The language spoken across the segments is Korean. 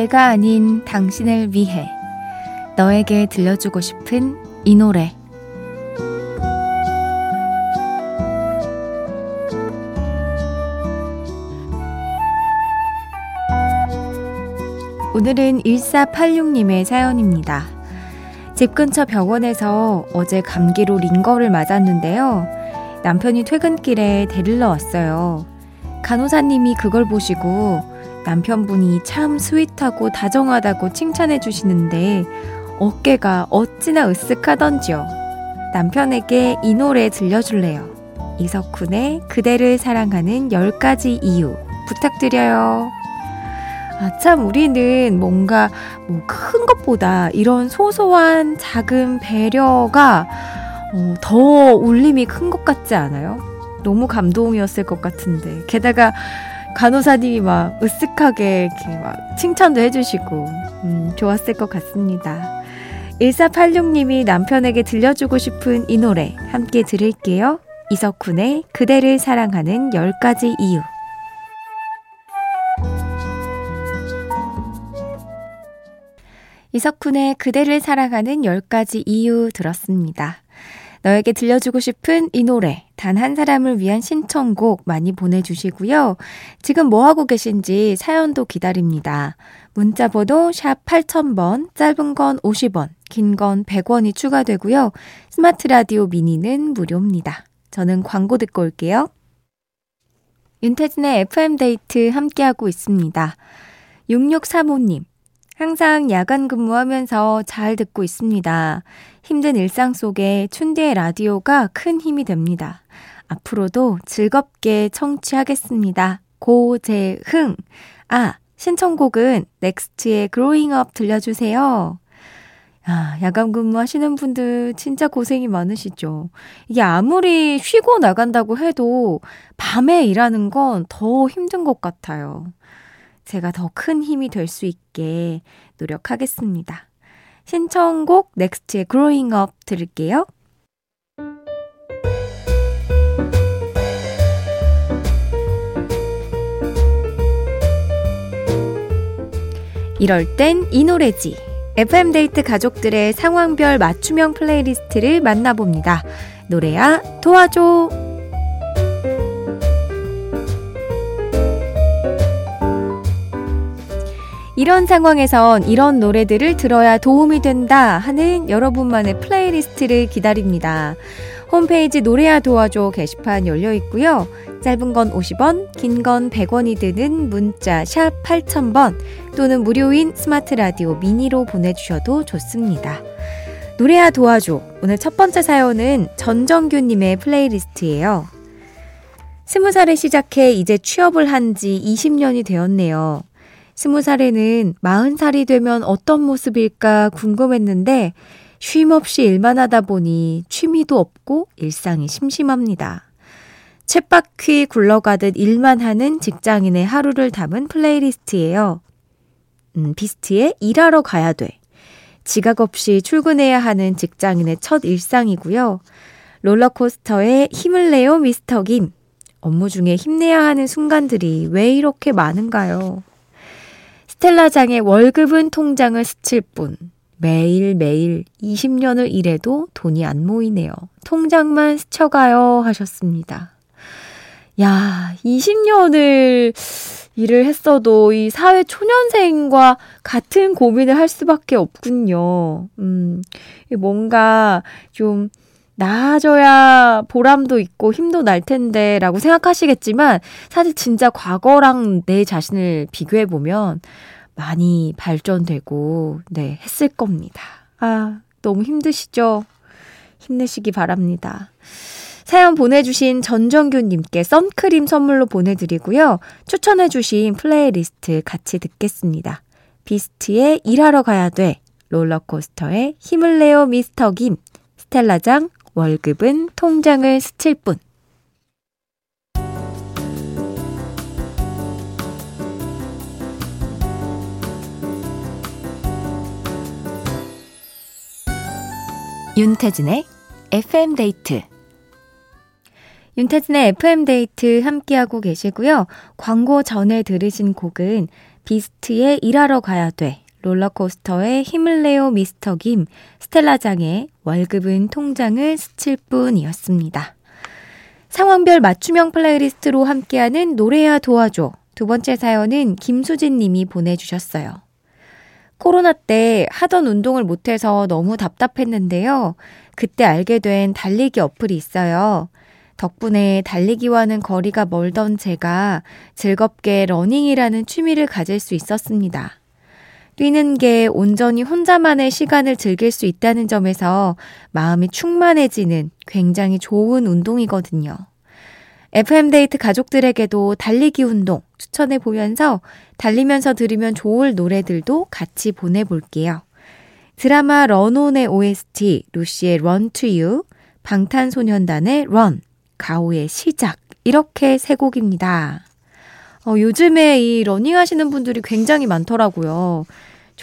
내가 아닌 당신을 위해 너에게 들려주고 싶은 이 노래 오늘은 1486님의 사연입니다. 집 근처 병원에서 어제 감기로 링거를 맞았는데요. 남편이 퇴근길에 데리러 왔어요. 간호사님이 그걸 보시고 남편분이 참 sweet하고 다정하다고 칭찬해 주시는데 어깨가 어찌나 으쓱하던지요. 남편에게 이 노래 들려줄래요. 이석훈의 그대를 사랑하는 10가지 이유 부탁드려요. 아, 참, 우리는 뭔가 뭐 큰 것보다 이런 소소한 작은 배려가 어, 더 울림이 큰 것 같지 않아요? 너무 감동이었을 것 같은데. 게다가 간호사님이 막 으쓱하게 이렇게 막 칭찬도 해주시고, 음, 좋았을 것 같습니다. 1486님이 남편에게 들려주고 싶은 이 노래 함께 들을게요. 이석훈의 그대를 사랑하는 10가지 이유. 이석훈의 그대를 사랑하는 10가지 이유 들었습니다. 너에게 들려주고 싶은 이 노래, 단 한 사람을 위한 신청곡 많이 보내주시고요. 지금 뭐 하고 계신지 사연도 기다립니다. 문자 번호 샵 8000번, 짧은 건 50원, 긴 건 100원이 추가되고요. 스마트 라디오 미니는 무료입니다. 저는 광고 듣고 올게요. 윤태진의 FM데이트 함께하고 있습니다. 6635님, 항상 야간 근무하면서 잘 듣고 있습니다. 힘든 일상 속에 춘디의 라디오가 큰 힘이 됩니다. 앞으로도 즐겁게 청취하겠습니다. 고재흥. 아, 신청곡은 넥스트의 Growing Up 들려주세요. 아, 야간 근무하시는 분들 진짜 고생이 많으시죠. 이게 아무리 쉬고 나간다고 해도 밤에 일하는 건 더 힘든 것 같아요. 제가 더 큰 힘이 될 수 있게 노력하겠습니다. 신청곡 넥스트의 Growing Up 들을게요. 이럴 땐 이 노래지. FM데이트 가족들의 상황별 맞춤형 playlist를 만나봅니다. 노래야 도와줘. 이런 상황에선 이런 노래들을 들어야 도움이 된다 하는 여러분만의 playlist를 기다립니다. 홈페이지 노래야 도와줘 게시판 열려 있고요. 짧은 건 50원, 긴 건 100원이 드는 문자 샵 8000번 또는 무료인 스마트 라디오 미니로 보내주셔도 좋습니다. 노래야 도와줘. 오늘 첫 번째 사연은 전정규님의 playlist예요. 스무 살에 시작해 이제 취업을 한 지 20년이 되었네요. 스무 살에는 마흔 살이 되면 어떤 모습일까 궁금했는데 쉼 없이 일만 하다 보니 취미도 없고 일상이 심심합니다. 쳇바퀴 굴러가듯 일만 하는 직장인의 하루를 담은 플레이리스트예요. 음, 비스트의 일하러 가야 돼. 지각 없이 출근해야 하는 직장인의 첫 일상이고요. 롤러코스터에 힘을 내요, 미스터 김. 업무 중에 힘내야 하는 순간들이 왜 이렇게 많은가요? 스텔라장의 월급은 통장을 스칠 뿐. 매일매일 20년을 일해도 돈이 안 모이네요. 통장만 스쳐가요. 하셨습니다. 야, 20년을 일을 했어도 이 사회 초년생과 같은 고민을 할 수밖에 없군요. 음, 뭔가 좀 나아져야 보람도 있고 힘도 날 텐데 라고 생각하시겠지만 사실 진짜 과거랑 내 자신을 비교해 보면 많이 발전되고 네, 했을 겁니다. 아, 너무 힘드시죠? 힘내시기 바랍니다. 사연 보내주신 전정규님께 선크림 선물로 보내드리고요. 추천해주신 플레이리스트 같이 듣겠습니다. 비스트의 일하러 가야 돼, 롤러코스터의 힘을 내요 미스터 김, 스텔라장 월급은 통장을 스칠 뿐. 윤태진의 FM데이트 윤태진의 FM데이트 함께하고 계시고요. 광고 전에 들으신 곡은 비스트의 일하러 가야 돼, 롤러코스터의 힘을 내요 미스터 김, 스텔라장의 월급은 통장을 스칠 뿐이었습니다. 상황별 맞춤형 playlist로 함께하는 노래야 도와줘. 두 번째 사연은 김수진 님이 보내주셨어요. 코로나 때 하던 운동을 못해서 너무 답답했는데요. 그때 알게 된 달리기 어플이 있어요. 덕분에 달리기와는 거리가 멀던 제가 즐겁게 러닝이라는 취미를 가질 수 있었습니다. 뛰는 게 온전히 혼자만의 시간을 즐길 수 있다는 점에서 마음이 충만해지는 굉장히 좋은 운동이거든요. FM데이트 가족들에게도 달리기 운동 추천해 보면서 달리면서 들으면 좋을 노래들도 같이 보내볼게요. 드라마 런온의 OST 루시의 Run to You, 방탄소년단의 Run, 가호의 시작 이렇게 세 곡입니다. 어, 요즘에 이 러닝 하시는 분들이 굉장히 많더라고요.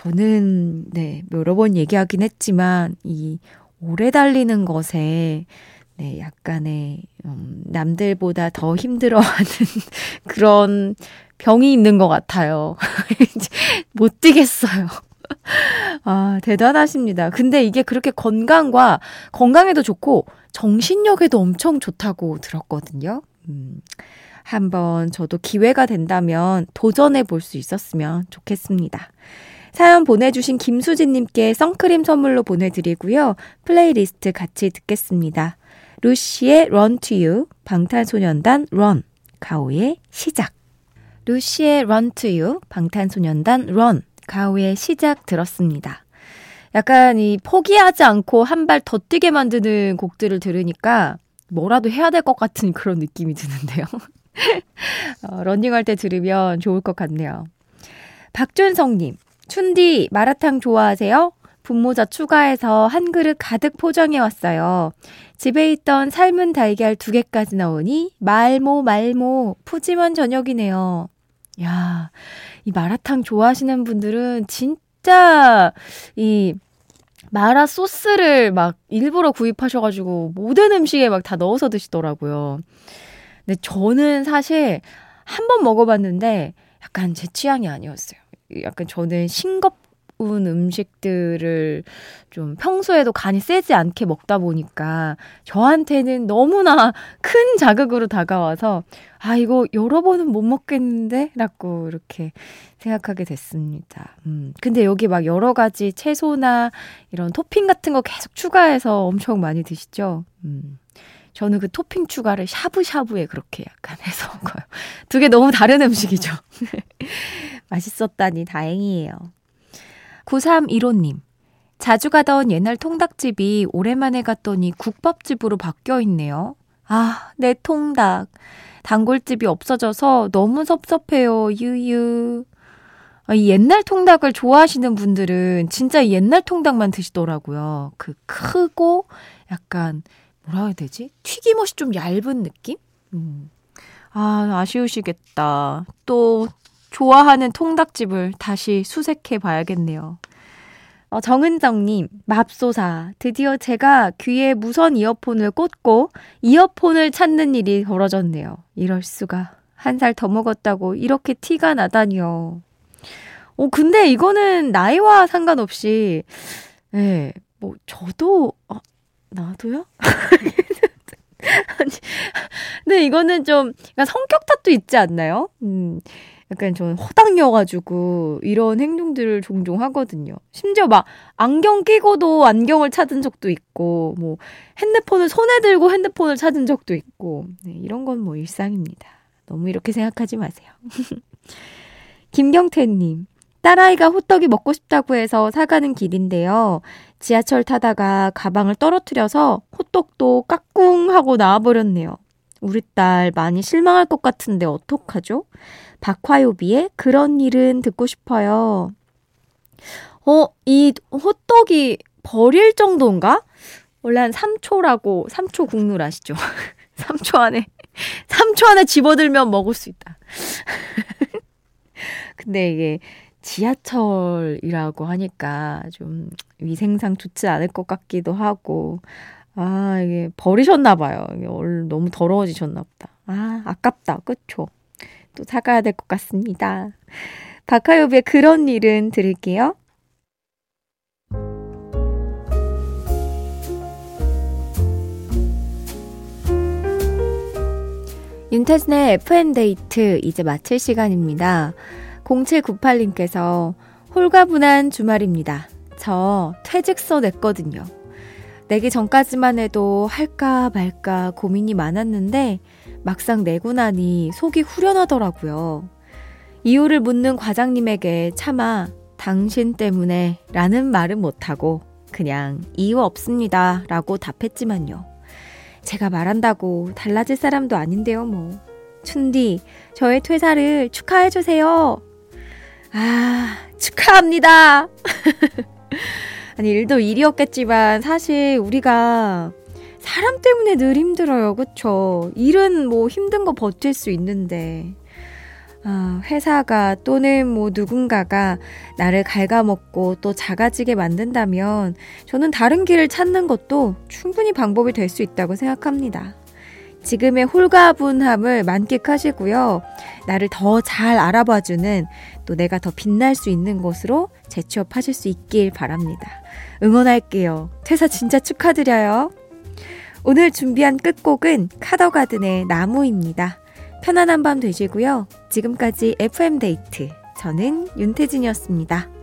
저는, 네, 여러 번 얘기하긴 했지만, 이 오래 달리는 것에, 네, 약간의, 음, 남들보다 더 힘들어하는 그런 병이 있는 것 같아요. 못 뛰겠어요. 아, 대단하십니다. 근데 이게 그렇게 건강과, 건강에도 좋고, 정신력에도 엄청 좋다고 들었거든요. 음. 한번 저도 기회가 된다면 도전해 볼 수 있었으면 좋겠습니다. 사연 보내주신 김수진님께 선크림 선물로 보내드리고요. 플레이리스트 같이 듣겠습니다. 루시의 Run to You, 방탄소년단 Run, 가호의 시작. 루시의 Run to You, 방탄소년단 Run, 가호의 시작 들었습니다. 약간 이 포기하지 않고 한 발 더 뛰게 만드는 곡들을 들으니까 뭐라도 해야 될 것 같은 그런 느낌이 드는데요. 어, 러닝할 때 들으면 좋을 것 같네요. 박준성님, 춘디 마라탕 좋아하세요? 분모자 추가해서 한 그릇 가득 포장해 왔어요. 집에 있던 삶은 달걀 두 개까지 넣으니 말모 말모 푸짐한 저녁이네요. 야, 이 마라탕 좋아하시는 분들은 진짜 이 마라 소스를 막 일부러 구입하셔가지고 모든 음식에 막 다 넣어서 드시더라고요. 근데 저는 사실 한 번 먹어봤는데 약간 제 취향이 아니었어요. 약간 저는 싱겁 운 음식들을 좀 평소에도 간이 세지 않게 먹다 보니까 저한테는 너무나 큰 자극으로 다가와서 아 이거 여러 번은 못 먹겠는데 라고 이렇게 생각하게 됐습니다. 음 근데 여기 막 여러 가지 채소나 이런 토핑 같은 거 계속 추가해서 엄청 많이 드시죠. 음 저는 그 토핑 추가를 샤브샤브에 그렇게 약간 해서 먹어요. 두 개 너무 다른 음식이죠. 맛있었다니 다행이에요. 9315님. 자주 가던 옛날 통닭집이 오랜만에 갔더니 국밥집으로 바뀌어 있네요. 아, 내 통닭. 단골집이 없어져서 너무 섭섭해요. 유유. 아, 이 옛날 통닭을 좋아하시는 분들은 진짜 옛날 통닭만 드시더라고요. 그 크고 약간 뭐라 해야 되지? 튀김옷이 좀 얇은 느낌? 음. 아, 아쉬우시겠다. 또 좋아하는 통닭집을 다시 수색해 봐야겠네요. 어, 정은정님, 맙소사. 드디어 제가 귀에 무선 이어폰을 꽂고 이어폰을 찾는 일이 벌어졌네요. 이럴 수가. 한 살 더 먹었다고 이렇게 티가 나다니요. 어, 근데 이거는 나이와 상관없이, 예, 네, 뭐, 저도, 어, 나도요? 아니, 근데 이거는 좀, 성격 탓도 있지 않나요? 음. 약간 저는 허당이어가지고 이런 행동들을 종종 하거든요. 심지어 막 안경 끼고도 안경을 찾은 적도 있고, 뭐 핸드폰을 손에 들고 핸드폰을 찾은 적도 있고, 네, 이런 건 뭐 일상입니다. 너무 이렇게 생각하지 마세요. 김경태님, 딸아이가 호떡이 먹고 싶다고 해서 사가는 길인데요. 지하철 타다가 가방을 떨어뜨려서 호떡도 까꿍 하고 나와버렸네요. 우리 딸 많이 실망할 것 같은데 어떡하죠? 박화요비의 그런 일은 듣고 싶어요. 어, 이 호떡이 버릴 정도인가? 원래 한 3초라고, 3초 국룰 아시죠? 3초 안에, 3초 안에 집어들면 먹을 수 있다. 근데 이게 지하철이라고 하니까 좀 위생상 좋지 않을 것 같기도 하고, 아, 이게 버리셨나 봐요. 이게 너무 더러워지셨나 보다. 아, 아깝다. 그쵸? 또 사가야 될 것 같습니다. 박하엽의 그런 일은 들을게요. 윤태진의 FN데이트 이제 마칠 시간입니다. 0798님께서 홀가분한 주말입니다. 저 퇴직서 냈거든요. 내기 전까지만 해도 할까 말까 고민이 많았는데 막상 내고 나니 속이 후련하더라고요. 이유를 묻는 과장님에게 차마 당신 때문에 라는 말은 못하고 그냥 이유 없습니다 라고 답했지만요. 제가 말한다고 달라질 사람도 아닌데요, 뭐. 춘디, 저의 퇴사를 축하해주세요. 아, 축하합니다. 아니, 일도 일이었겠지만, 사실 우리가 사람 때문에 늘 힘들어요. 그쵸? 일은 뭐 힘든 거 버틸 수 있는데. 아, 회사가 또는 뭐 누군가가 나를 갉아먹고 또 작아지게 만든다면 저는 다른 길을 찾는 것도 충분히 방법이 될 수 있다고 생각합니다. 지금의 홀가분함을 만끽하시고요. 나를 더 잘 알아봐주는 또 내가 더 빛날 수 있는 곳으로 재취업하실 수 있길 바랍니다. 응원할게요. 퇴사 진짜 축하드려요. 오늘 준비한 끝곡은 카더가든의 나무입니다. 편안한 밤 되시고요. 지금까지 FM데이트. 저는 윤태진이었습니다.